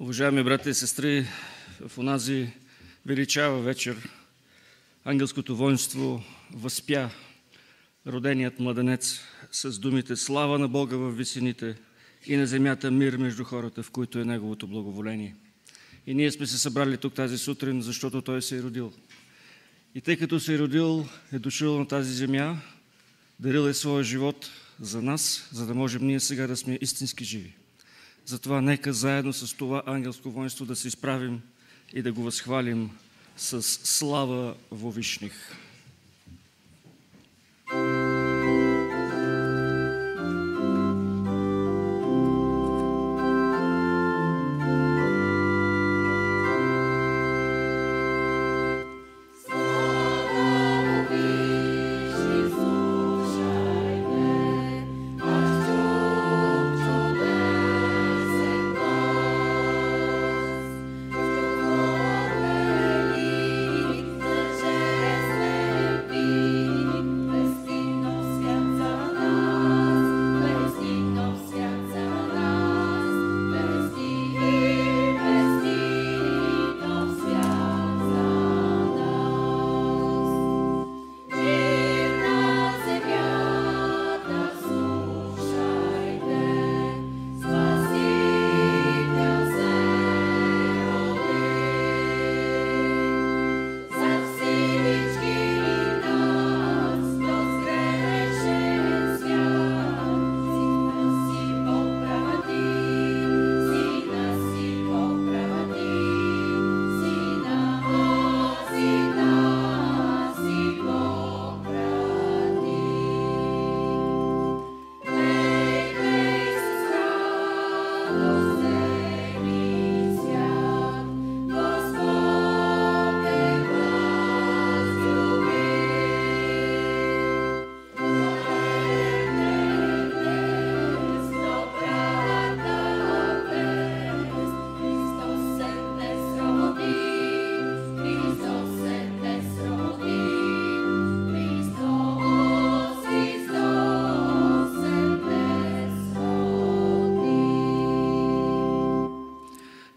Уважаеми брати и сестри, в онази величава вечер ангелското воинство възпя роденият младенец с думите Слава на Бога в висините и на земята мир между хората, в които е Неговото благоволение. И ние сме се събрали тук тази сутрин, защото Той се е родил. И тъй като се е родил, е дошъл на тази земя, дарил е своя живот за нас, за да можем ние сега да сме истински живи. Затова нека заедно с това ангелско воинство да се изправим и да го възхвалим с слава во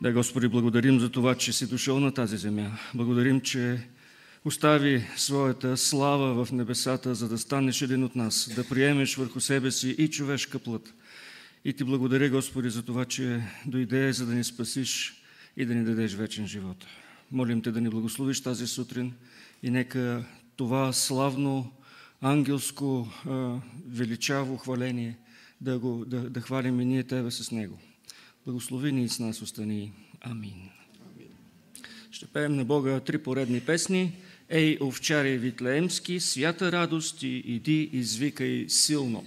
Да, Господи, благодарим за това, че си дошъл на тази земя. Благодарим, че остави своята слава в небесата, за да станеш един от нас, да приемеш върху себе си и човешка плът. И ти благодаря, Господи, за това, че дойде, за да ни спасиш и да ни дадеш вечен живот. Молим Те да ни благословиш тази сутрин и нека това славно, ангелско, величаво хваление да, го, да, да хвалим и ние Тебе с него. Благослови ни с нас остани. Амин. Ще пеем на Бога три поредни песни. Ей, овчари Витлеемски, свята радост и иди извикай силно.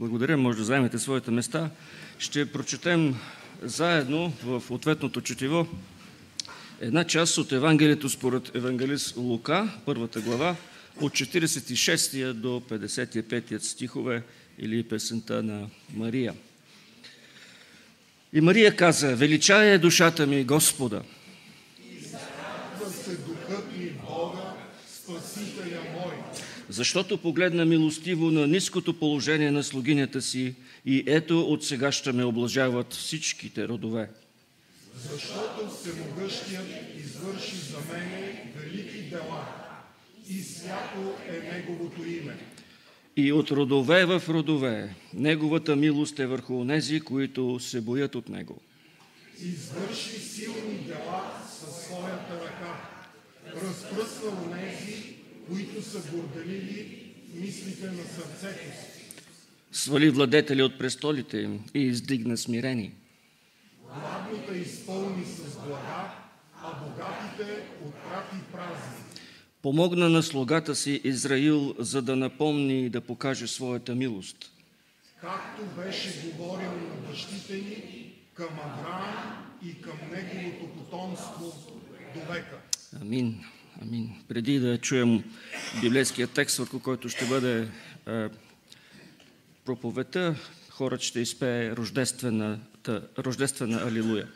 Благодаря. Може да заемете своите места. Ще прочетем заедно в ответното четиво една част от Евангелието според евангелист Лука, първата глава, от 46 до 55 стихове или песента на Мария. И Мария каза, величая е душата ми Господа. Радва се духът ми в Бога, Спасителя мой, Защото погледна милостиво на ниското положение на слугинята си и ето от сега ще ме облажават всичките родове. защото Всемогъщият извърши за мене велики дела и свято е Неговото име. И от родове в родове Неговата милост е върху онези, които се боят от Него. Извърши силни дела със своята ръка. Разпръсна онези, които са горделили мислите на сърцето си. Свали владетели от престолите им и издигна смирени. Гладните изпълни с блага, а богатите отпрати празни. Помогна на слугата си Израил, за да напомни и да покаже своята милост. както беше говорил на бащите ни към Авраам и към неговото потомство до века. Амин. Амин. Преди да чуем библейския текст, върху който ще бъде е, проповета, хорът ще изпее рождествената, рождествена алилуя.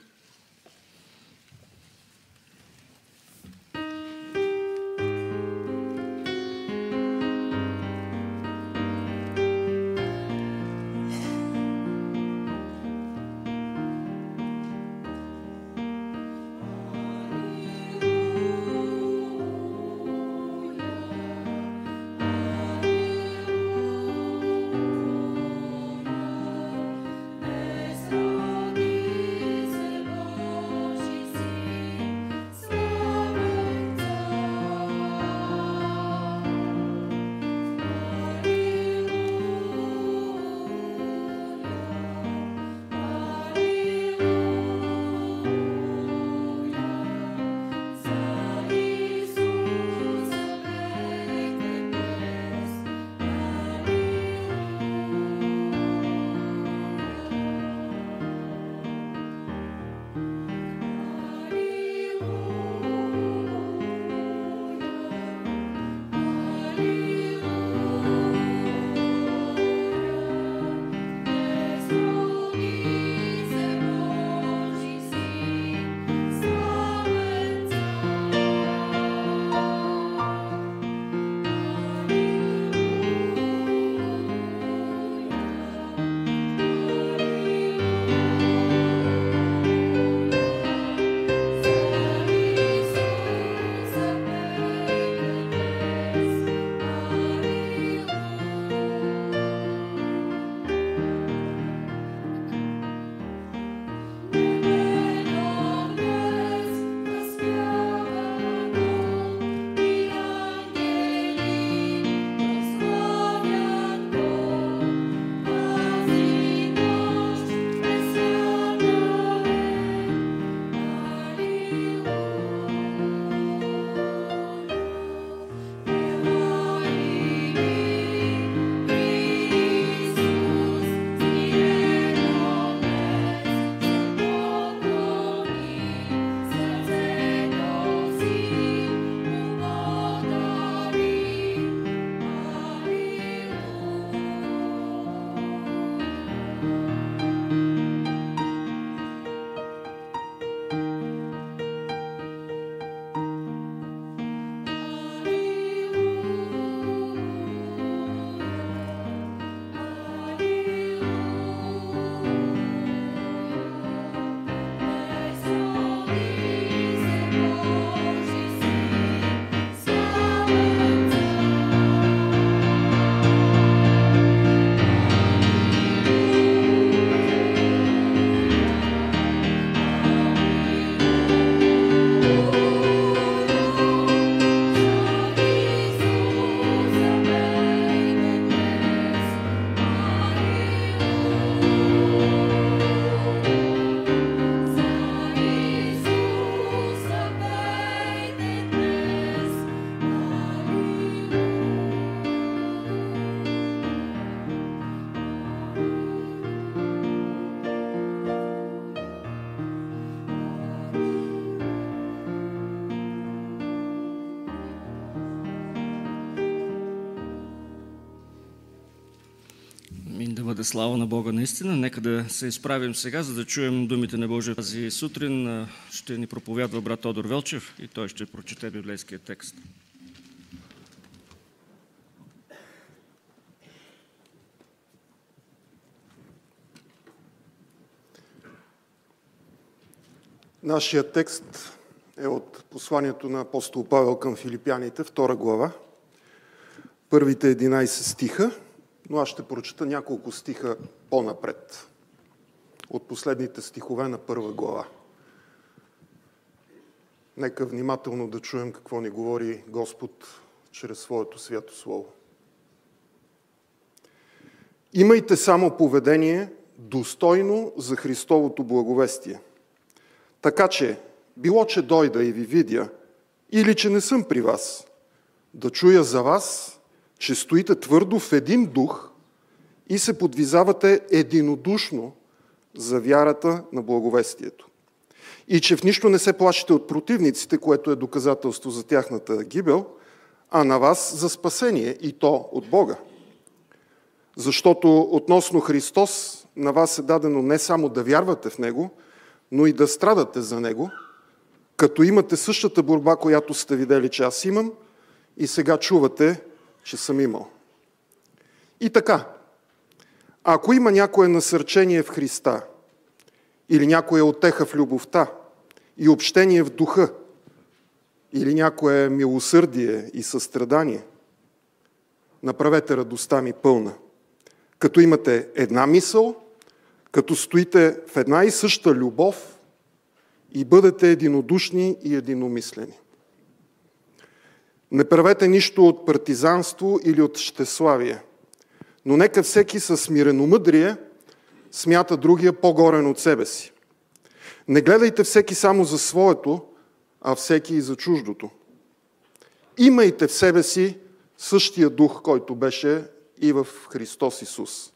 Бъде слава на Бога наистина. Нека да се изправим сега, за да чуем думите на Божия. Тази сутрин ще ни проповядва брат Тодор Велчев и той ще прочете библейския текст. Нашия текст е от посланието на апостол Павел към филипяните, втора глава, първите 11 стиха, но аз ще прочета няколко стиха по-напред от последните стихове на първа глава. Нека внимателно да чуем какво ни говори Господ чрез своето свято Слово. Имайте само поведение достойно за Христовото благовестие – така че, било, че дойда и ви видя, или че не съм при вас, да чуя за вас, че стоите твърдо в един дух и се подвизавате единодушно за вярата на благовестието. И че в нищо не се плашите от противниците, което е доказателство за тяхната гибел, а на вас за спасение и то от Бога. Защото относно Христос на вас е дадено не само да вярвате в Него – но и да страдате за него, като имате същата борба, която сте видели, че аз имам и сега чувате, че съм имал. И така, ако има някое насърчение в Христа или някоя отеха в любовта и общение в духа или някое милосърдие и състрадание, направете радостта ми пълна. Като имате една мисъл – като стоите в една и съща любов и бъдете единодушни и единомислени. Не правете нищо от партизанство или от щеславие, но нека всеки със смиреномъдрие смята другия по-горен от себе си. Не гледайте всеки само за своето, а всеки и за чуждото. Имайте в себе си същия дух, който беше и в Христос Исус,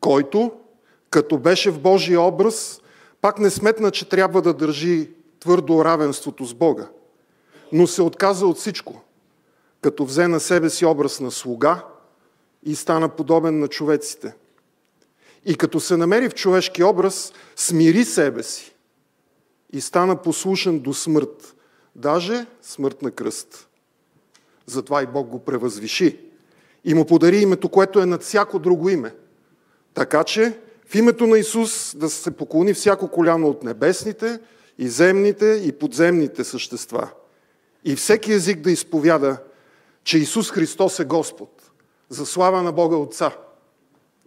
който, като беше в Божия образ, пак не сметна, че трябва да държи твърдо равенството с Бога, но се отказа от всичко, като взе на себе си образ на слуга и стана подобен на човеците. И като се намери в човешки образ, смири себе си и стана послушен до смърт, даже смърт на кръст. Затова и Бог го превъзвиши и му подари името, което е над всяко друго име. Така че в името на Исус да се поклони всяко коляно от небесните, и земните, и подземните същества. И всеки език да изповяда, че Исус Христос е Господ. За слава на Бога Отца.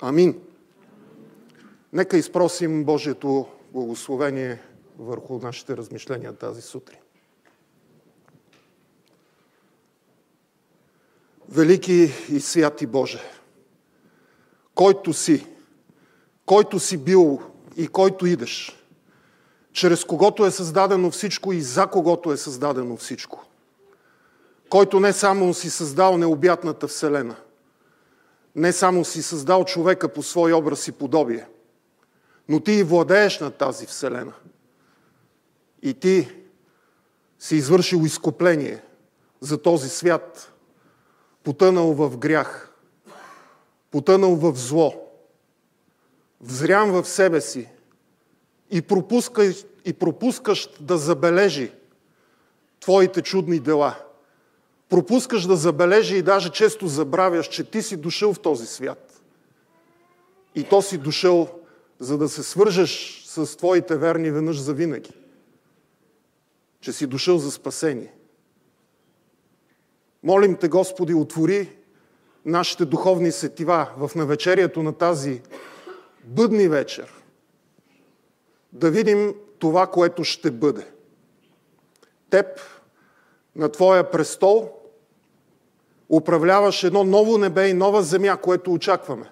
Амин. Нека изпросим Божието благословение върху нашите размишления тази сутрин. Велики и святи Боже, който си, който си бил и който идеш, чрез когото е създадено всичко и за когото е създадено всичко, който не само си създал необятната Вселена, не само си създал човека по свой образ и подобие, но ти и владееш на тази Вселена. И ти си извършил изкупление за този свят, потънал в грях, потънал в зло – взрям в себе си и, пропускаш, и пропускаш да забележи твоите чудни дела. Пропускаш да забележи и даже често забравяш, че ти си дошъл в този свят. И то си дошъл, за да се свържеш с твоите верни веднъж за винаги. Че си дошъл за спасение. Молим те, Господи, отвори нашите духовни сетива в навечерието на тази бъдни вечер да видим това, което ще бъде. Теб на Твоя престол управляваш едно ново небе и нова земя, което очакваме.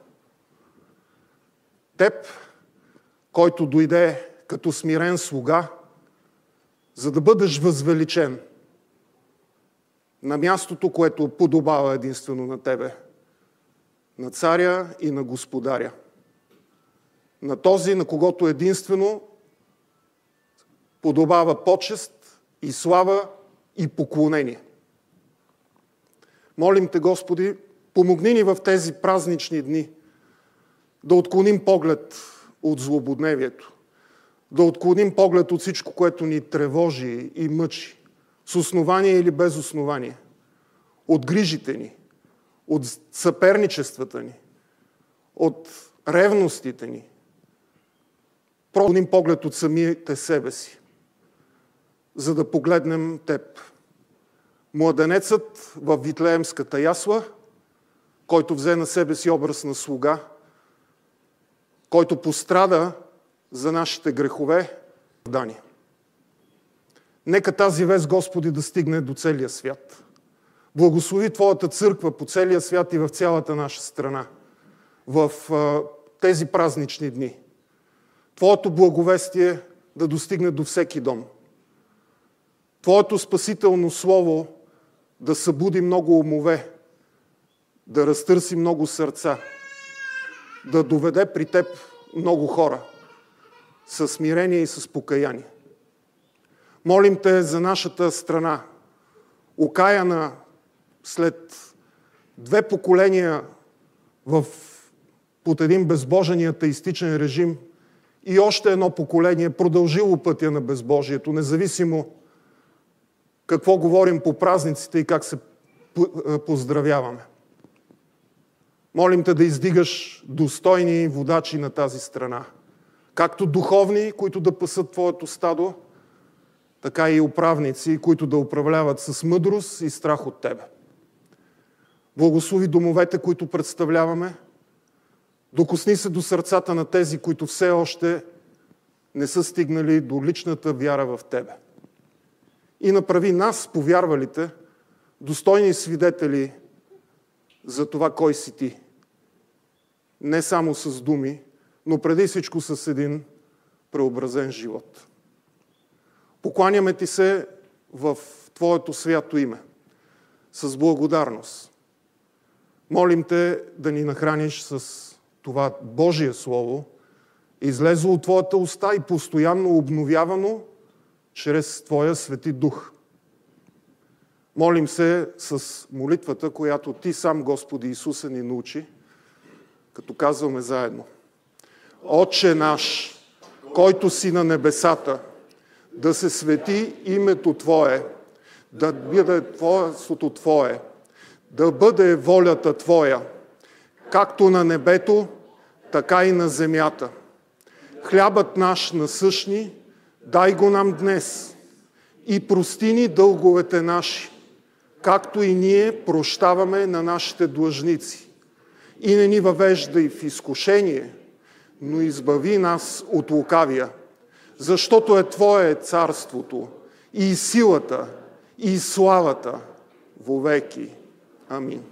Теб, който дойде като смирен слуга, за да бъдеш възвеличен на мястото, което подобава единствено на Тебе, на царя и на господаря на този, на когото единствено подобава почест и слава и поклонение. Молим те, Господи, помогни ни в тези празнични дни да отклоним поглед от злободневието, да отклоним поглед от всичко, което ни тревожи и мъчи, с основание или без основание, от грижите ни, от съперничествата ни, от ревностите ни, Продним поглед от самите себе си, за да погледнем Теб. Младенецът в Витлеемската ясла, който взе на себе си образ на слуга, който пострада за нашите грехове, Дани. Нека тази вест, Господи, да стигне до целия свят. Благослови Твоята църква по целия свят и в цялата наша страна в тези празнични дни. Твоето благовестие да достигне до всеки дом. Твоето спасително слово да събуди много умове, да разтърси много сърца, да доведе при теб много хора с смирение и с покаяние. Молим те за нашата страна, окаяна след две поколения в, под един безбожен и атеистичен режим – и още едно поколение продължило пътя на безбожието, независимо какво говорим по празниците и как се поздравяваме. Молим те да издигаш достойни водачи на тази страна. Както духовни, които да пасат Твоето стадо, така и управници, които да управляват с мъдрост и страх от Тебе. Благослови домовете, които представляваме, Докосни се до сърцата на тези, които все още не са стигнали до личната вяра в Тебе. И направи нас, повярвалите, достойни свидетели за това кой си Ти. Не само с думи, но преди всичко с един преобразен живот. Покланяме Ти се в Твоето свято име, с благодарност. Молим Те да ни нахраниш с това Божие Слово, излезло от Твоята уста и постоянно обновявано чрез Твоя Свети Дух. Молим се с молитвата, която Ти сам, Господи Исуса, ни научи, като казваме заедно. Отче наш, който си на небесата, да се свети името Твое, да бъде Твоето Твое, да бъде волята Твоя – както на небето, така и на земята. Хлябът наш насъщни, дай го нам днес и прости ни дълговете наши, както и ние прощаваме на нашите длъжници. И не ни въвеждай в изкушение, но избави нас от лукавия, защото е Твое царството и силата и славата вовеки. Амин.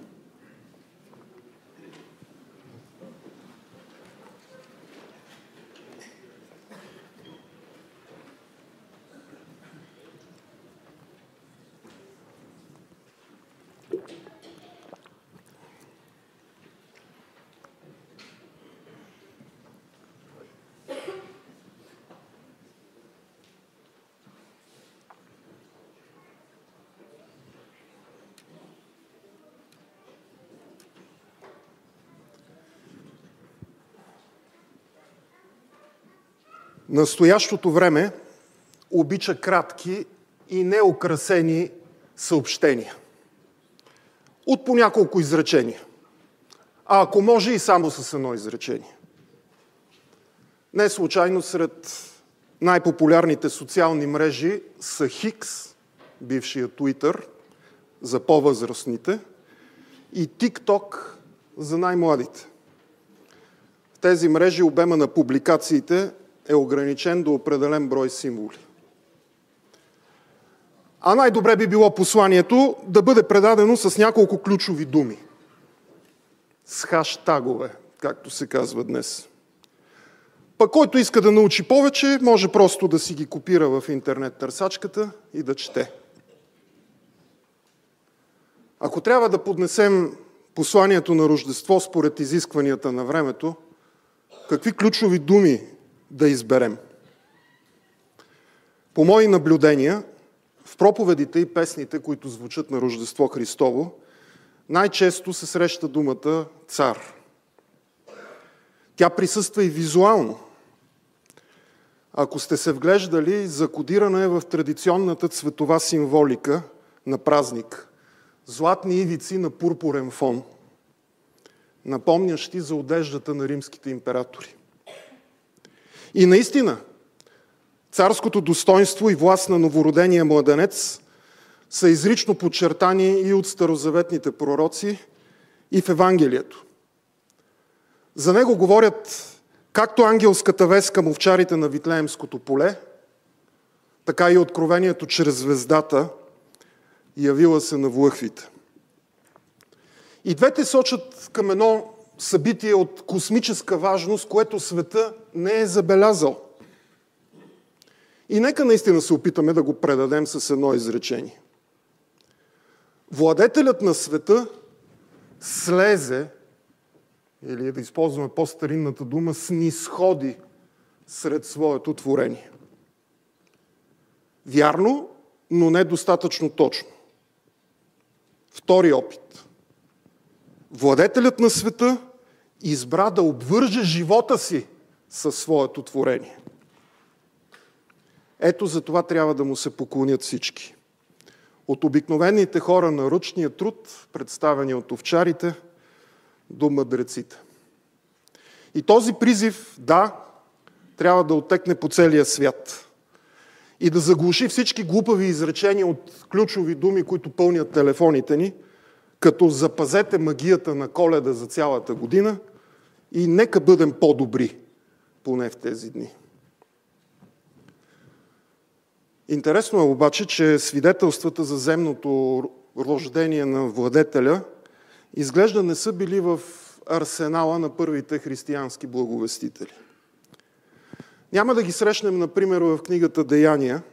Настоящото време обича кратки и неокрасени съобщения. От по няколко изречения. А ако може и само с едно изречение. Не случайно сред най-популярните социални мрежи са Хикс, бившия Twitter, за по-възрастните, и TikTok за най-младите. В тези мрежи обема на публикациите е ограничен до определен брой символи. А най-добре би било посланието да бъде предадено с няколко ключови думи. С хаштагове, както се казва днес. Пък който иска да научи повече, може просто да си ги копира в интернет търсачката и да чете. Ако трябва да поднесем посланието на Рождество според изискванията на времето, какви ключови думи да изберем. По мои наблюдения, в проповедите и песните, които звучат на Рождество Христово, най-често се среща думата цар. Тя присъства и визуално. Ако сте се вглеждали, закодирана е в традиционната цветова символика на празник. Златни ивици на пурпурен фон, напомнящи за одеждата на римските императори. И наистина, царското достоинство и власт на новородения младенец са изрично подчертани и от старозаветните пророци, и в Евангелието. За него говорят както ангелската вест към овчарите на Витлеемското поле, така и откровението чрез звездата, явила се на влъхвите. И двете сочат към едно събитие от космическа важност, което света не е забелязал. И нека наистина се опитаме да го предадем с едно изречение. Владетелят на света слезе, или да използваме по-старинната дума, снисходи сред своето творение. Вярно, но не достатъчно точно. Втори опит. Владетелят на света избра да обвърже живота си със своето творение. Ето за това трябва да му се поклонят всички. От обикновените хора на ръчния труд, представени от овчарите, до мъдреците. И този призив, да, трябва да отекне по целия свят и да заглуши всички глупави изречения от ключови думи, които пълнят телефоните ни, като запазете магията на коледа за цялата година и нека бъдем по-добри, поне в тези дни. Интересно е обаче, че свидетелствата за земното рождение на владетеля изглежда не са били в арсенала на първите християнски благовестители. Няма да ги срещнем, например, в книгата Деяния,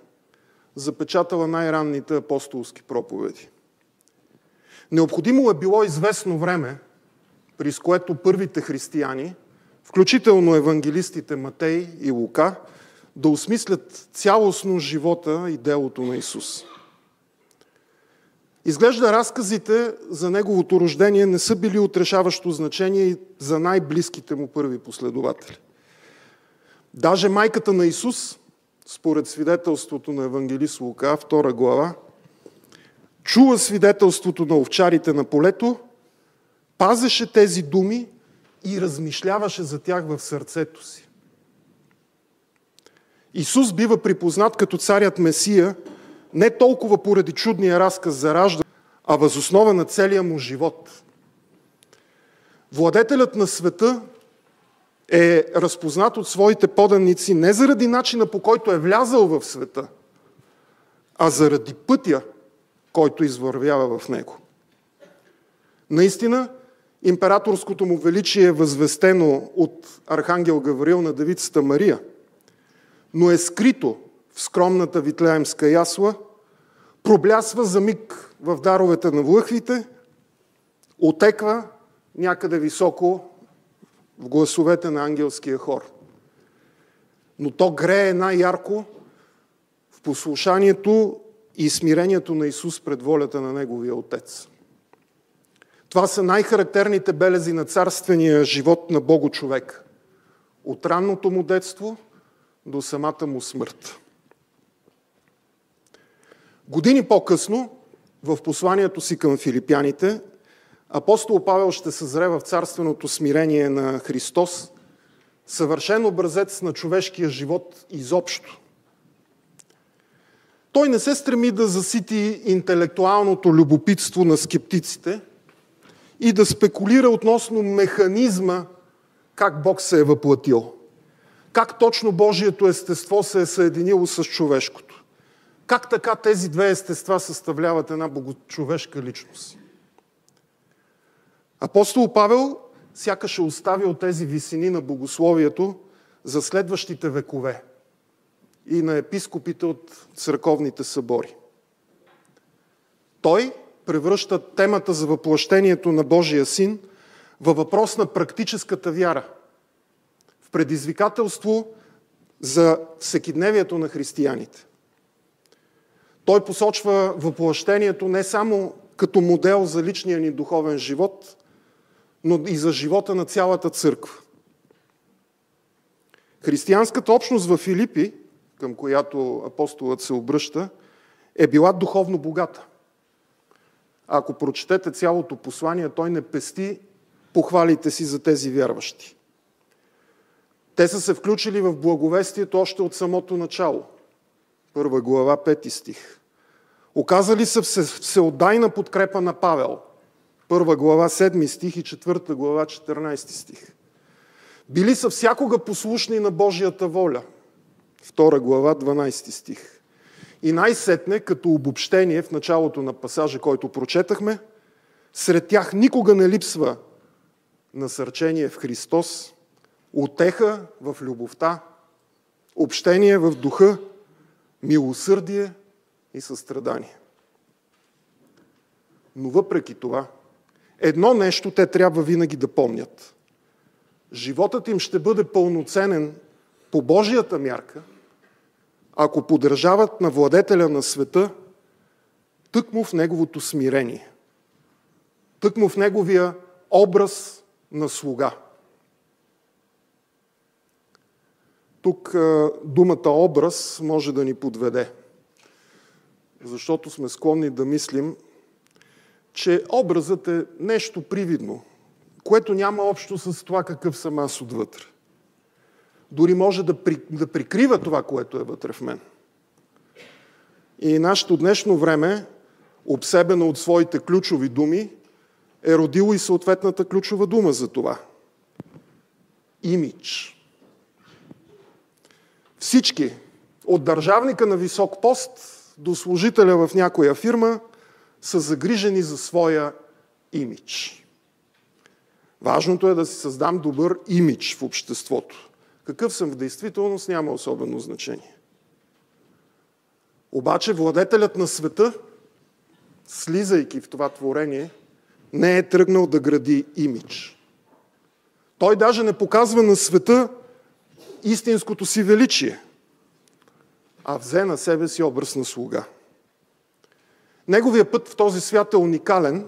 запечатала най-ранните апостолски проповеди. Необходимо е било известно време, при с което първите християни, включително евангелистите Матей и Лука, да осмислят цялостно живота и делото на Исус. Изглежда разказите за Неговото рождение не са били отрешаващо значение и за най-близките му първи последователи. Даже майката на Исус, според свидетелството на Евангелист Лука, втора глава, чула свидетелството на овчарите на полето, пазеше тези думи и размишляваше за тях в сърцето си. Исус бива припознат като царят Месия не толкова поради чудния разказ за ражда, а възоснова на целия му живот. Владетелят на света е разпознат от своите поданици не заради начина по който е влязал в света, а заради пътя, който извървява в него. Наистина, императорското му величие е възвестено от архангел Гавриил на девицата Мария, но е скрито в скромната витлеемска ясла, проблясва за миг в даровете на влъхвите, отеква някъде високо в гласовете на ангелския хор. Но то грее най-ярко в послушанието и смирението на Исус пред волята на Неговия Отец. Това са най-характерните белези на царствения живот на Бого човек. От ранното му детство до самата му смърт. Години по-късно, в посланието си към филипяните, апостол Павел ще съзре в царственото смирение на Христос, съвършен образец на човешкия живот изобщо. Той не се стреми да засити интелектуалното любопитство на скептиците и да спекулира относно механизма как Бог се е въплатил. Как точно Божието естество се е съединило с човешкото. Как така тези две естества съставляват една богочовешка личност. Апостол Павел сякаш е оставил тези висини на богословието за следващите векове и на епископите от църковните събори. Той превръща темата за въплъщението на Божия син във въпрос на практическата вяра, в предизвикателство за всекидневието на християните. Той посочва въплъщението не само като модел за личния ни духовен живот, но и за живота на цялата църква. Християнската общност в Филипи, към която апостолът се обръща, е била духовно богата. Ако прочетете цялото послание, той не пести похвалите си за тези вярващи. Те са се включили в благовестието още от самото начало. Първа глава, пети стих. Оказали са всеотдайна подкрепа на Павел. Първа глава, седми стих и четвърта глава, 14 стих. Били са всякога послушни на Божията воля. Втора глава, 12 стих. И най-сетне, като обобщение в началото на пасажа, който прочетахме, сред тях никога не липсва насърчение в Христос, отеха в любовта, общение в духа, милосърдие и състрадание. Но въпреки това, едно нещо те трябва винаги да помнят. Животът им ще бъде пълноценен по Божията мярка, ако поддържават на владетеля на света тъкмо в неговото смирение, тъкмо в неговия образ на слуга. Тук думата образ може да ни подведе, защото сме склонни да мислим, че образът е нещо привидно, което няма общо с това какъв съм аз отвътре. Дори може да, при, да прикрива това, което е вътре в мен. И нашето днешно време, обсебено от своите ключови думи, е родило и съответната ключова дума за това. Имидж. Всички, от държавника на висок пост до служителя в някоя фирма, са загрижени за своя имидж. Важното е да си създам добър имидж в обществото. Какъв съм в действителност няма особено значение. Обаче владетелят на света, слизайки в това творение, не е тръгнал да гради имидж. Той даже не показва на света истинското си величие, а взе на себе си образ на слуга. Неговия път в този свят е уникален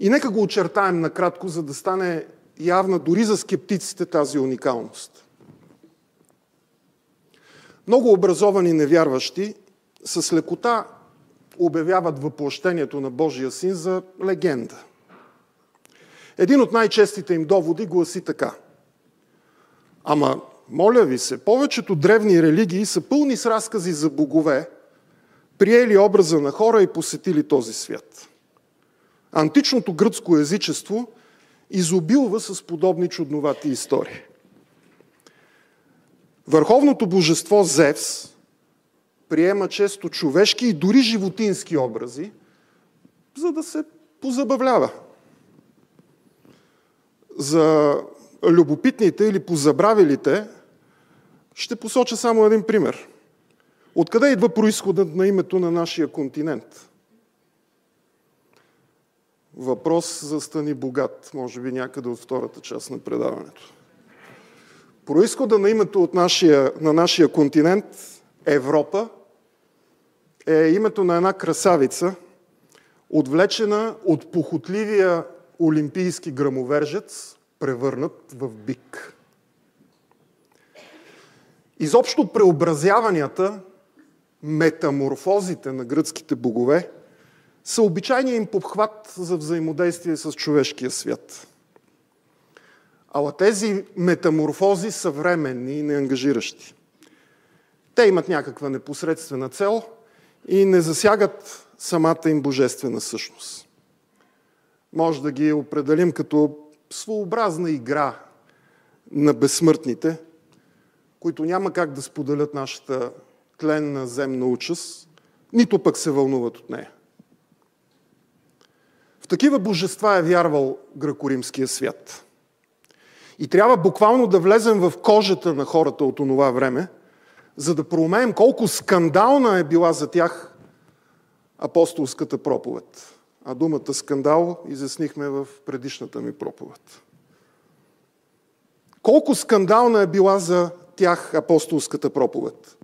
и нека го очертаем накратко, за да стане явна дори за скептиците тази уникалност. Много образовани невярващи с лекота обявяват въплъщението на Божия син за легенда. Един от най-честите им доводи гласи така. Ама, моля ви се, повечето древни религии са пълни с разкази за богове, приели образа на хора и посетили този свят. Античното гръцко езичество изобилва с подобни чудновати истории. Върховното божество Зевс приема често човешки и дори животински образи, за да се позабавлява. За любопитните или позабравилите ще посоча само един пример. Откъде идва происходът на името на нашия континент? Въпрос за Стани Богат, може би някъде от втората част на предаването. Происхода на името от нашия, на нашия континент, Европа, е името на една красавица, отвлечена от похотливия олимпийски грамовержец, превърнат в бик. Изобщо преобразяванията, метаморфозите на гръцките богове са обичайния им подхват за взаимодействие с човешкия свят. Ала тези метаморфози са временни и неангажиращи. Те имат някаква непосредствена цел и не засягат самата им божествена същност. Може да ги определим като своеобразна игра на безсмъртните, които няма как да споделят нашата тленна земна участ, нито пък се вълнуват от нея. В такива божества е вярвал гръкоримския свят. И трябва буквално да влезем в кожата на хората от онова време, за да проумеем колко скандална е била за тях апостолската проповед. А думата скандал изяснихме в предишната ми проповед. Колко скандална е била за тях апостолската проповед.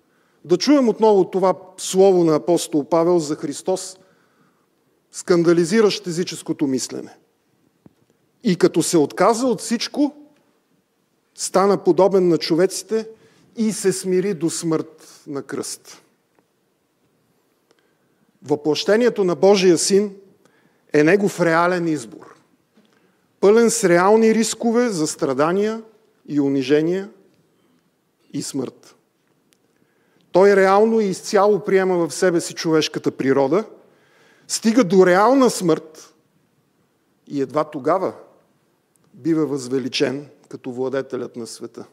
Да чуем отново това слово на апостол Павел за Христос, скандализиращ езическото мислене. И като се отказа от всичко, стана подобен на човеците и се смири до смърт на кръст. Въплъщението на Божия син е негов реален избор. Пълен с реални рискове за страдания и унижения и смърт. Той реално и изцяло приема в себе си човешката природа, стига до реална смърт и едва тогава бива възвеличен като владетелят на света.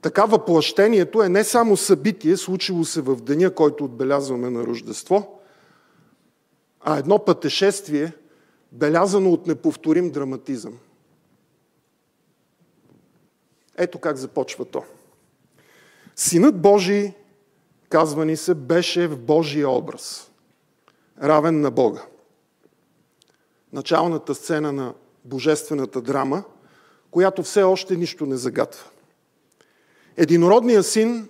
Така въплъщението е не само събитие, случило се в деня, който отбелязваме на Рождество, а едно пътешествие, белязано от неповторим драматизъм. Ето как започва то. Синът Божий, казва ни се, беше в Божия образ, равен на Бога. Началната сцена на божествената драма, която все още нищо не загатва. Единородният син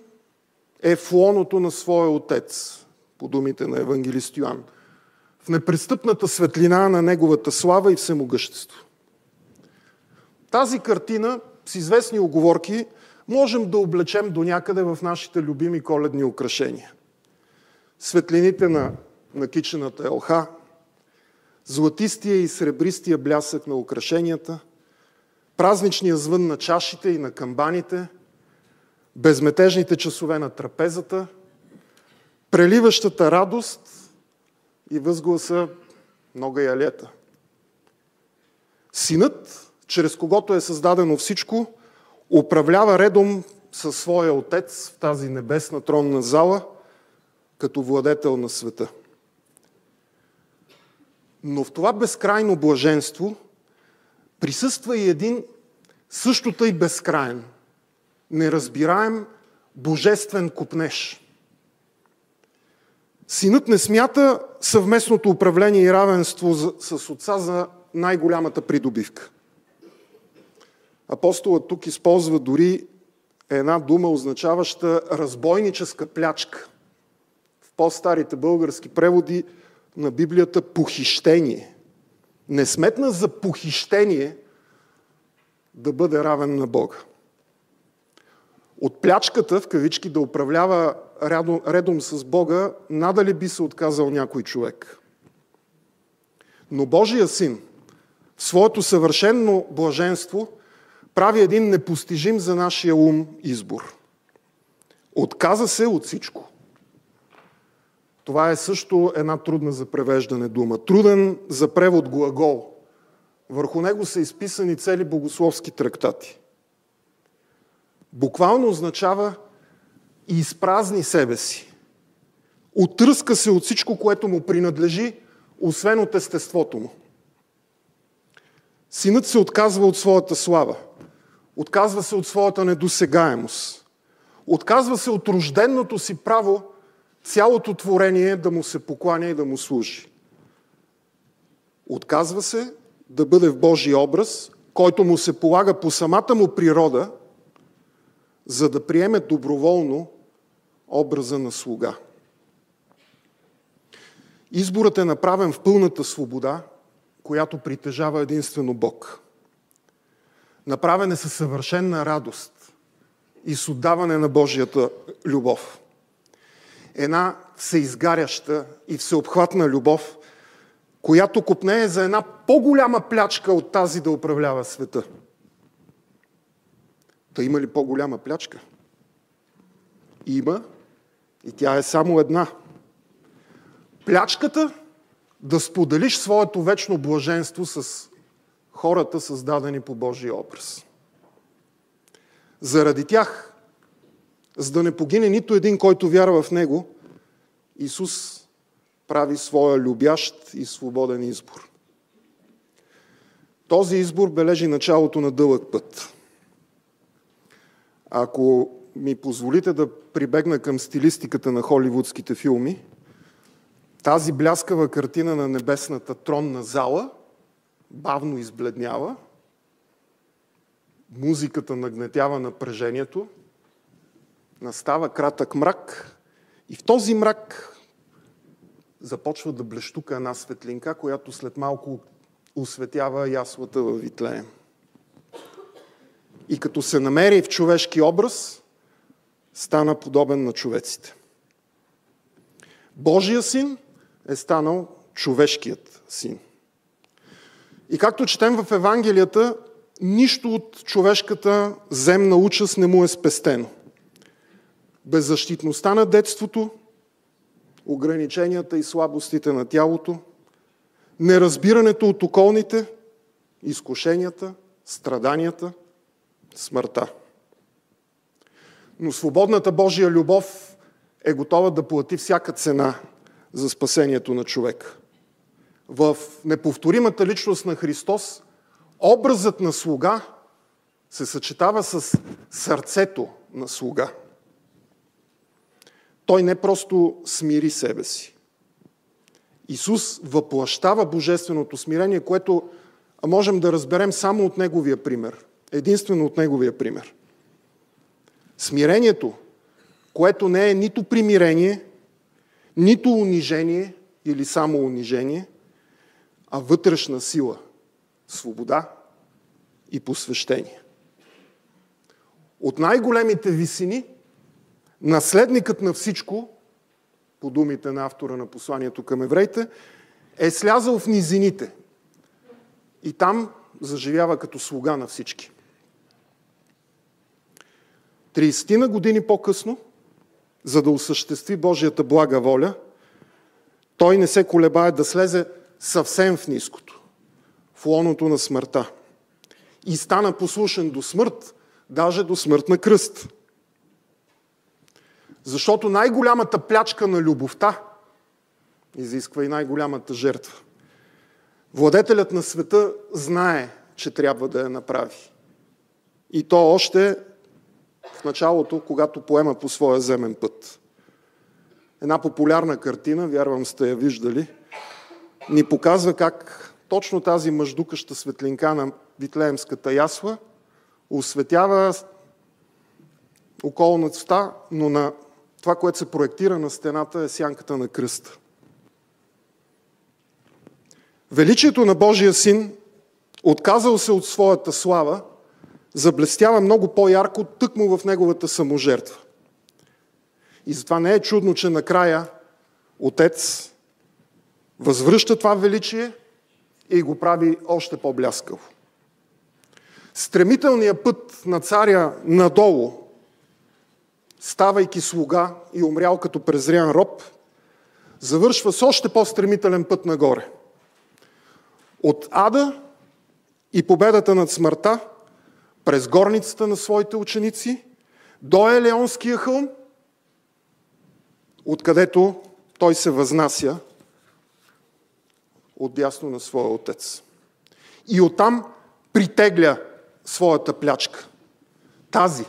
е в лоното на своя отец, по думите на евангелист Йоан, в непрестъпната светлина на неговата слава и всемогъщество. Тази картина, с известни оговорки, можем да облечем до някъде в нашите любими коледни украшения. Светлините на, на кичената елха, златистия и сребристия блясък на украшенията, празничния звън на чашите и на камбаните – безметежните часове на трапезата, преливащата радост и възгласа много ялета. Синът, чрез когото е създадено всичко, управлява редом със своя отец в тази небесна тронна зала, като владетел на света. Но в това безкрайно блаженство присъства и един същото и безкрайен, неразбираем божествен купнеж. Синът не смята съвместното управление и равенство с отца за най-голямата придобивка. Апостолът тук използва дори една дума, означаваща разбойническа плячка. В по-старите български преводи на Библията похищение. Не сметна за похищение да бъде равен на Бога от плячката, в кавички, да управлява редом, редом с Бога, надали би се отказал някой човек. Но Божия син в своето съвършенно блаженство прави един непостижим за нашия ум избор. Отказа се от всичко. Това е също една трудна за превеждане дума. Труден за превод глагол. Върху него са изписани цели богословски трактати буквално означава и изпразни себе си. Отръска се от всичко, което му принадлежи, освен от естеството му. Синът се отказва от своята слава. Отказва се от своята недосегаемост. Отказва се от рожденното си право цялото творение да му се покланя и да му служи. Отказва се да бъде в Божий образ, който му се полага по самата му природа – за да приеме доброволно образа на слуга. Изборът е направен в пълната свобода, която притежава единствено Бог. Направен е със съвършенна радост и с отдаване на Божията любов. Една всеизгаряща и всеобхватна любов, която купнее за една по-голяма плячка от тази да управлява света – Та има ли по-голяма плячка? Има и тя е само една. Плячката да споделиш своето вечно блаженство с хората, създадени по Божия образ. Заради тях, за да не погине нито един, който вярва в Него, Исус прави своя любящ и свободен избор. Този избор бележи началото на дълъг път. Ако ми позволите да прибегна към стилистиката на холивудските филми, тази бляскава картина на небесната тронна зала бавно избледнява, музиката нагнетява напрежението, настава кратък мрак и в този мрак започва да блещука една светлинка, която след малко осветява яслата във Витлеем. и като се намери в човешки образ, стана подобен на човеците. Божия син е станал човешкият син. И както четем в Евангелията, нищо от човешката земна участ не му е спестено. Беззащитността на детството, ограниченията и слабостите на тялото, неразбирането от околните, изкушенията, страданията, смъртта. Но свободната Божия любов е готова да плати всяка цена за спасението на човека. В неповторимата личност на Христос образът на слуга се съчетава с сърцето на слуга. Той не просто смири себе си. Исус въплащава божественото смирение, което можем да разберем само от Неговия пример. Единствено от Неговия пример. Смирението, което не е нито примирение, нито унижение или само унижение, а вътрешна сила, свобода и посвещение. От най-големите висини, наследникът на всичко, по думите на автора на посланието към евреите, е слязал в низините и там заживява като слуга на всички. 30 на години по-късно, за да осъществи Божията блага воля, той не се колебае да слезе съвсем в ниското, в лоното на смъртта. И стана послушен до смърт, даже до смърт на кръст. Защото най-голямата плячка на любовта изисква и най-голямата жертва. Владетелят на света знае, че трябва да я направи. И то още в началото, когато поема по своя земен път. Една популярна картина, вярвам сте я виждали, ни показва как точно тази мъждукаща светлинка на Витлеемската ясла осветява околността, но на това, което се проектира на стената е сянката на кръста. Величието на Божия син, отказал се от своята слава, заблестява много по-ярко тъкмо в неговата саможертва. И затова не е чудно, че накрая Отец възвръща това величие и го прави още по-бляскаво. Стремителният път на царя надолу, ставайки слуга и умрял като презрян роб, завършва с още по-стремителен път нагоре. От ада и победата над смъртта, през горницата на своите ученици, до Елеонския хълм, откъдето той се възнася отдясно на своя отец. И оттам притегля своята плячка. Тази,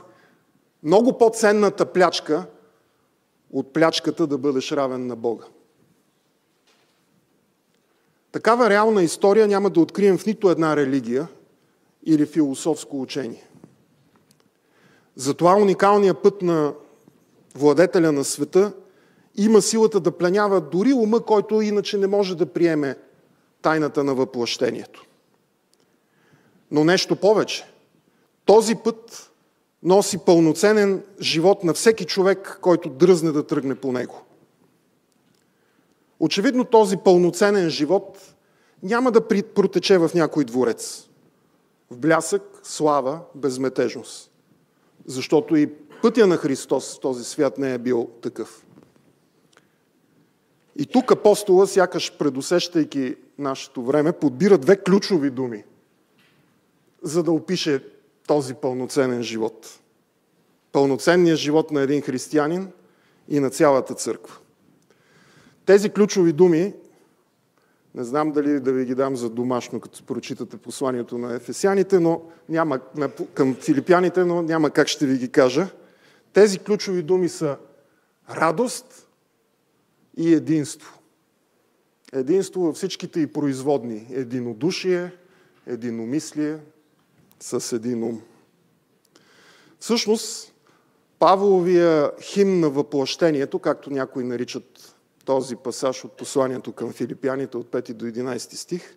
много по-ценната плячка от плячката да бъдеш равен на Бога. Такава реална история няма да открием в нито една религия или философско учение. Затова уникалният път на владетеля на света има силата да пленява дори ума, който иначе не може да приеме тайната на въплъщението. Но нещо повече. Този път носи пълноценен живот на всеки човек, който дръзне да тръгне по него. Очевидно този пълноценен живот няма да протече в някой дворец. В блясък, слава, безметежност. Защото и пътя на Христос в този свят не е бил такъв. И тук апостола, сякаш предусещайки нашето време, подбира две ключови думи, за да опише този пълноценен живот. Пълноценният живот на един християнин и на цялата църква. Тези ключови думи, не знам дали да ви ги дам за домашно, като прочитате посланието на ефесяните, но няма, към филипяните, но няма как ще ви ги кажа. Тези ключови думи са радост и единство. Единство във всичките и производни. Единодушие, единомислие, с един ум. Всъщност, Павловия химн на въплъщението, както някои наричат този пасаж от посланието към филипяните от 5 до 11 стих,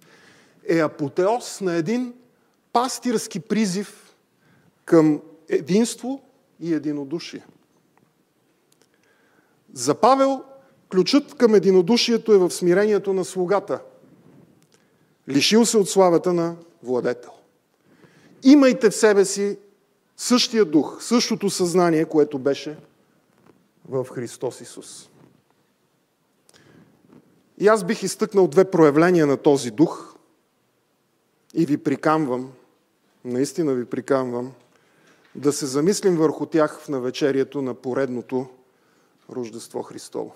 е апотеоз на един пастирски призив към единство и единодушие. За Павел ключът към единодушието е в смирението на слугата. Лишил се от славата на владетел. Имайте в себе си същия дух, същото съзнание, което беше в Христос Исус. И аз бих изтъкнал две проявления на този дух и ви прикамвам, наистина ви прикамвам, да се замислим върху тях в навечерието на поредното Рождество Христово.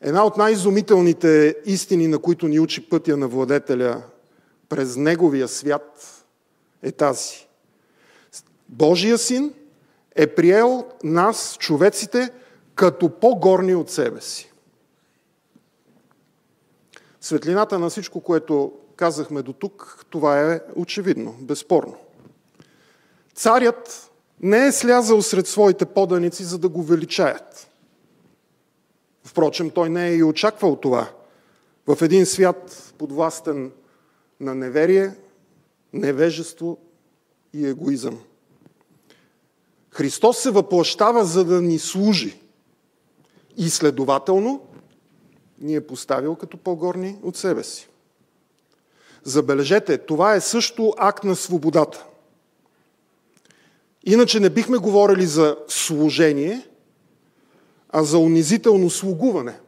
Една от най-изумителните истини, на които ни учи пътя на владетеля през неговия свят, е тази. Божия син е приел нас, човеците, като по-горни от себе си. Светлината на всичко, което казахме до тук, това е очевидно, безспорно. Царят не е слязал сред своите поданици, за да го величаят. Впрочем, той не е и очаквал това. В един свят подвластен на неверие, невежество и егоизъм. Христос се въплащава, за да ни служи. И следователно ни е поставил като по-горни от себе си. Забележете, това е също акт на свободата. Иначе не бихме говорили за служение, а за унизително слугуване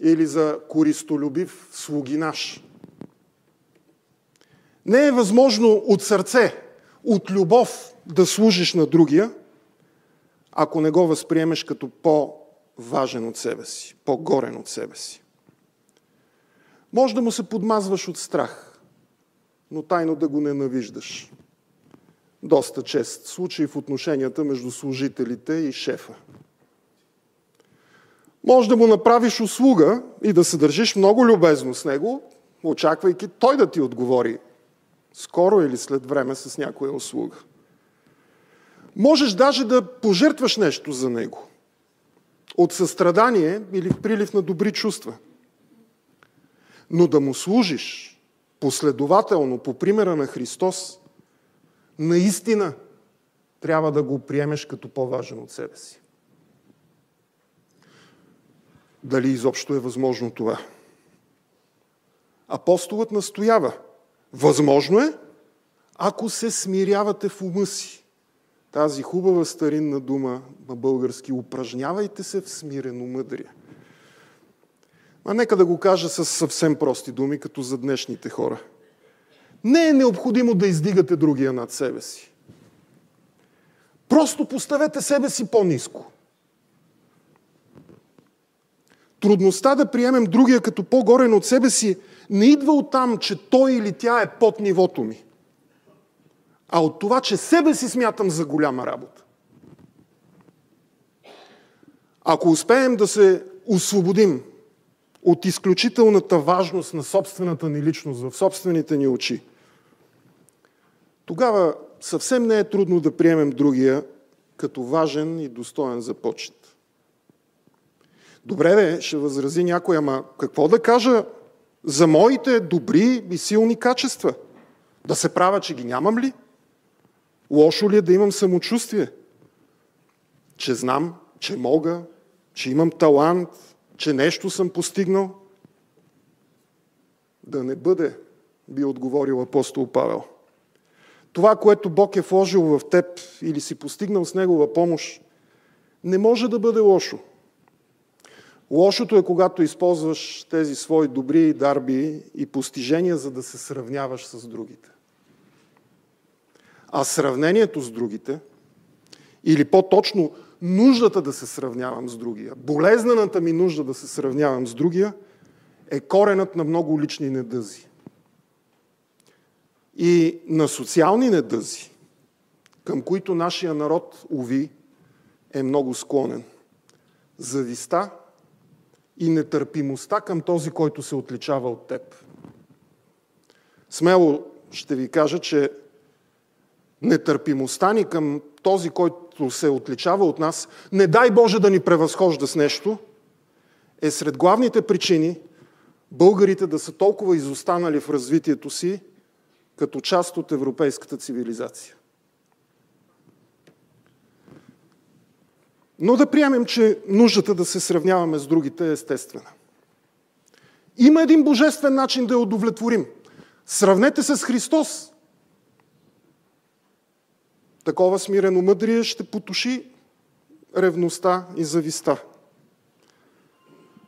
или за користолюбив слугинаш. Не е възможно от сърце, от любов да служиш на другия, ако не го възприемеш като по-важен от себе си, по-горен от себе си. Може да му се подмазваш от страх, но тайно да го ненавиждаш. Доста чест случай в отношенията между служителите и шефа. Може да му направиш услуга и да се държиш много любезно с него, очаквайки той да ти отговори скоро или след време с някоя услуга. Можеш даже да пожертваш нещо за него. От състрадание или в прилив на добри чувства. Но да му служиш последователно по примера на Христос, наистина трябва да го приемеш като по-важен от себе си. Дали изобщо е възможно това? Апостолът настоява. Възможно е, ако се смирявате в ума си. Тази хубава старинна дума на български. Упражнявайте се в смирено мъдрие. А нека да го кажа с съвсем прости думи, като за днешните хора. Не е необходимо да издигате другия над себе си. Просто поставете себе си по-низко. Трудността да приемем другия като по-горен от себе си не идва от там, че той или тя е под нивото ми, а от това, че себе си смятам за голяма работа. Ако успеем да се освободим от изключителната важност на собствената ни личност в собствените ни очи, тогава съвсем не е трудно да приемем другия като важен и достоен за почет. Добре, бе, ще възрази някой, ама какво да кажа за моите добри и силни качества? Да се правя, че ги нямам ли? Лошо ли е да имам самочувствие? Че знам, че мога, че имам талант, че нещо съм постигнал? Да не бъде, би отговорил апостол Павел. Това, което Бог е вложил в теб или си постигнал с Негова помощ, не може да бъде лошо. Лошото е, когато използваш тези свои добри дарби и постижения, за да се сравняваш с другите. А сравнението с другите, или по-точно нуждата да се сравнявам с другия, болезнената ми нужда да се сравнявам с другия, е коренът на много лични недъзи. И на социални недъзи, към които нашия народ, уви, е много склонен. Зависта и нетърпимостта към този, който се отличава от теб. Смело ще ви кажа, че нетърпимостта ни към този, който се отличава от нас, не дай Боже да ни превъзхожда с нещо, е сред главните причини българите да са толкова изостанали в развитието си като част от европейската цивилизация. Но да приемем, че нуждата да се сравняваме с другите е естествена. Има един божествен начин да я удовлетворим. Сравнете се с Христос. Такова смирено мъдрие ще потуши ревността и зависта.